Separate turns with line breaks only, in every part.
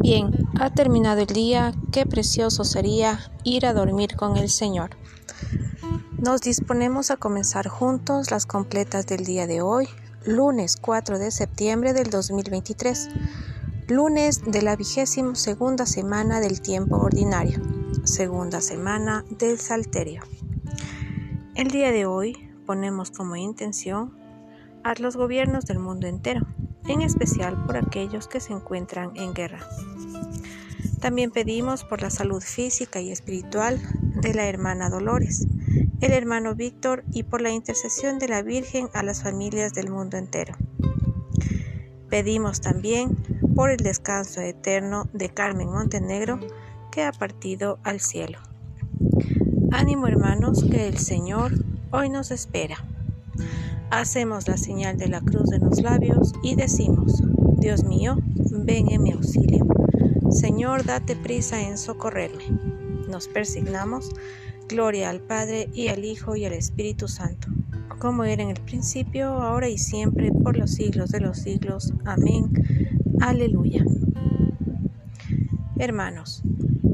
Bien, ha terminado el día, qué precioso sería ir a dormir con el Señor. Nos disponemos a comenzar juntos las completas del día de hoy, lunes 4 de septiembre del 2023, lunes de la vigésima segunda semana del tiempo ordinario, segunda semana del Salterio. El día de hoy ponemos como intención a los gobiernos del mundo entero, en especial por aquellos que se encuentran en guerra. También pedimos por la salud física y espiritual de la hermana Dolores el hermano Víctor y por la intercesión de la Virgen a las familias del mundo entero. Pedimos también por el descanso eterno de Carmen Montenegro que ha partido al cielo. Ánimo hermanos que el Señor hoy nos espera. Hacemos la señal de la cruz de los labios y decimos, Dios mío, ven en mi auxilio. Señor, date prisa en socorrerme. Nos persignamos Gloria al Padre y al Hijo y al Espíritu Santo, como era en el principio, ahora y siempre, por los siglos de los siglos. Amén. Aleluya. Hermanos,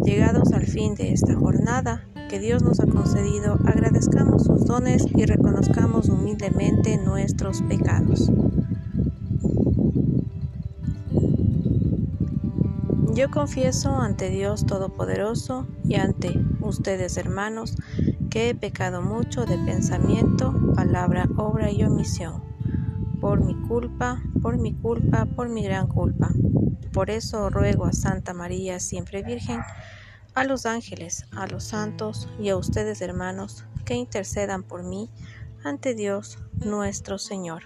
llegados al fin de esta jornada que Dios nos ha concedido, agradezcamos sus dones y reconozcamos humildemente nuestros pecados. Yo confieso ante Dios Todopoderoso y ante ustedes hermanos que he pecado mucho de pensamiento, palabra, obra y omisión. Por mi culpa, por mi culpa, por mi gran culpa. Por eso ruego a Santa María, siempre Virgen, a los ángeles, a los santos y a ustedes hermanos que intercedan por mí ante Dios nuestro Señor.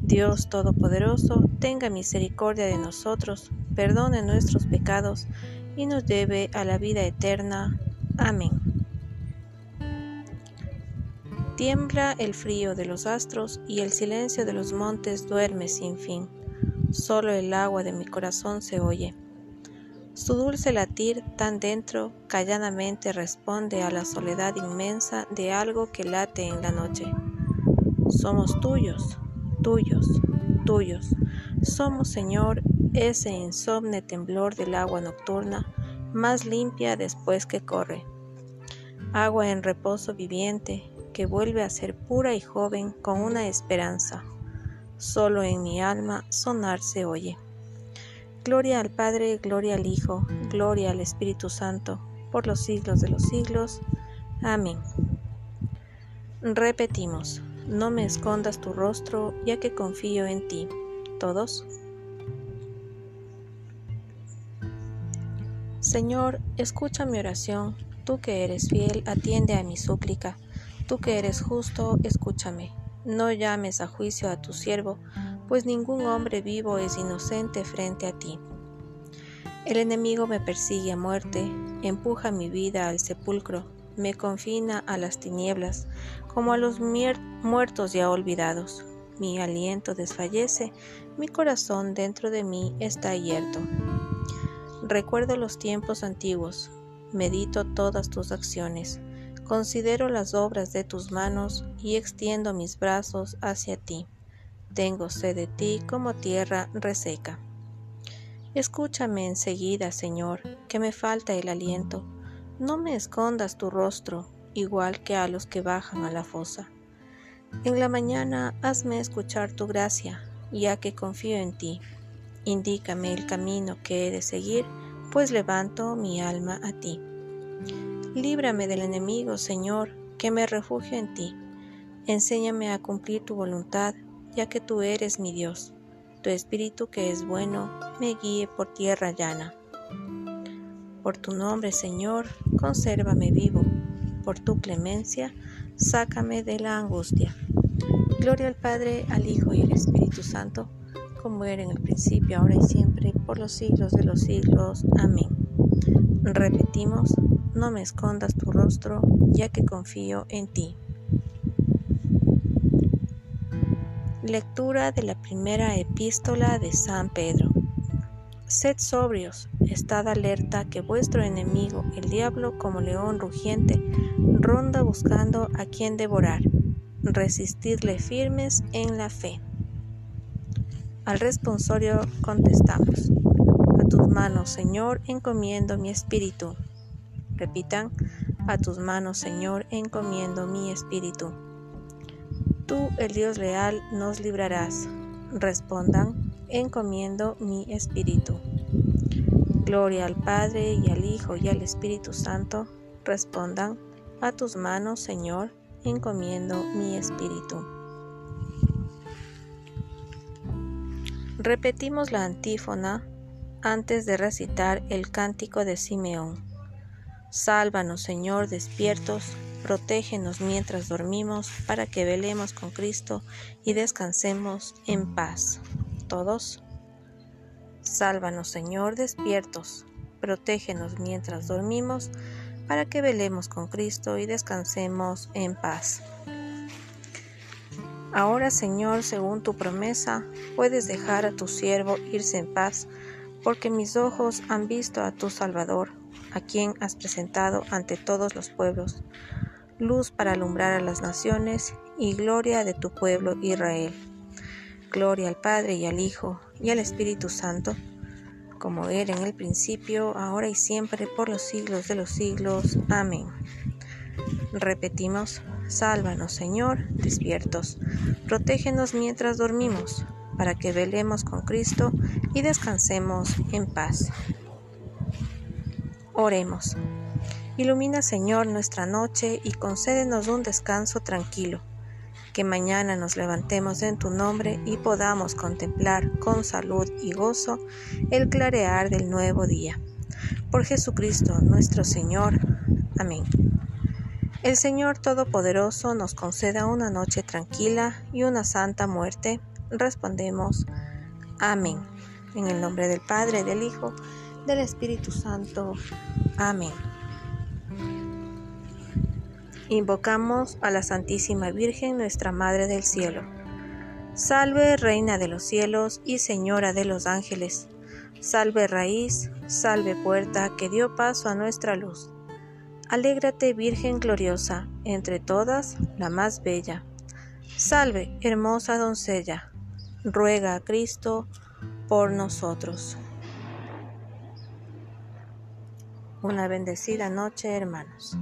Dios Todopoderoso, tenga misericordia de nosotros, perdone nuestros pecados y nos lleve a la vida eterna. Amén. Tiembla el frío de los astros y el silencio de los montes duerme sin fin. Solo el agua de mi corazón se oye. Su dulce latir tan dentro calladamente responde a la soledad inmensa de algo que late en la noche. Somos tuyos, tuyos, tuyos. Somos, Señor, ese insomne temblor del agua nocturna, más limpia después que corre. Agua en reposo viviente, que vuelve a ser pura y joven con una esperanza. Solo en mi alma sonar se oye. Gloria al Padre, gloria al Hijo, gloria al Espíritu Santo, por los siglos de los siglos. Amén. Repetimos, no me escondas tu rostro, ya que confío en ti. Todos. Señor, escucha mi oración, tú que eres fiel, atiende a mi súplica, tú que eres justo, escúchame. No llames a juicio a tu siervo, pues ningún hombre vivo es inocente frente a ti. El enemigo me persigue a muerte, empuja mi vida al sepulcro, me confina a las tinieblas, como a los muertos ya olvidados. Mi aliento desfallece, mi corazón dentro de mí está hierto. Recuerdo los tiempos antiguos, medito todas tus acciones, considero las obras de tus manos y extiendo mis brazos hacia ti. Tengo sed de ti como tierra reseca. Escúchame enseguida, Señor, que me falta el aliento. No me escondas tu rostro, igual que a los que bajan a la fosa. En la mañana hazme escuchar tu gracia, ya que confío en ti. Indícame el camino que he de seguir, pues levanto mi alma a ti. Líbrame del enemigo, Señor, que me refugio en ti. Enséñame a cumplir tu voluntad, ya que tú eres mi Dios. Tu espíritu que es bueno, me guíe por tierra llana. Por tu nombre, Señor, consérvame vivo. Por tu clemencia, sácame de la angustia. Gloria al Padre, al Hijo y al Espíritu Santo como era en el principio, ahora y siempre, por los siglos de los siglos. Amén. Repetimos, no me escondas tu rostro, ya que confío en ti. Lectura de la primera epístola de San Pedro. Sed sobrios, estad alerta que vuestro enemigo, el diablo, como león rugiente, ronda buscando a quien devorar. Resistidle firmes en la fe. Al responsorio contestamos, A tus manos, Señor, encomiendo mi espíritu. Repitan, a tus manos, Señor, encomiendo mi espíritu. Tú, el Dios real, nos librarás. Respondan, encomiendo mi espíritu. Gloria al Padre y al Hijo y al Espíritu Santo. Respondan, a tus manos, Señor, encomiendo mi espíritu. Repetimos la antífona antes de recitar el cántico de Simeón. Sálvanos, Señor, despiertos, protégenos mientras dormimos, para que velemos con Cristo y descansemos en paz. Todos. Sálvanos, Señor, despiertos, protégenos mientras dormimos, para que velemos con Cristo y descansemos en paz. Ahora, Señor, según tu promesa, puedes dejar a tu siervo irse en paz, porque mis ojos han visto a tu Salvador, a quien has presentado ante todos los pueblos, luz para alumbrar a las naciones y gloria de tu pueblo Israel. Gloria al Padre y al Hijo y al Espíritu Santo como era en el principio, ahora y siempre, por los siglos de los siglos. Amén. Repetimos, sálvanos Señor, despiertos, protégenos mientras dormimos, para que velemos con Cristo y descansemos en paz. Oremos. Ilumina Señor nuestra noche y concédenos un descanso tranquilo que mañana nos levantemos en tu nombre y podamos contemplar con salud y gozo el clarear del nuevo día. Por Jesucristo nuestro Señor. Amén. El Señor Todopoderoso nos conceda una noche tranquila y una santa muerte. Respondemos, Amén. En el nombre del Padre, del Hijo, del Espíritu Santo. Amén. Invocamos a la Santísima Virgen, nuestra Madre del Cielo. Salve, Reina de los cielos y Señora de los ángeles. Salve raíz, salve puerta que dio paso a nuestra luz. Alégrate, Virgen gloriosa, entre todas la más bella. Salve, hermosa doncella, ruega a Cristo por nosotros. Una bendecida noche, hermanos.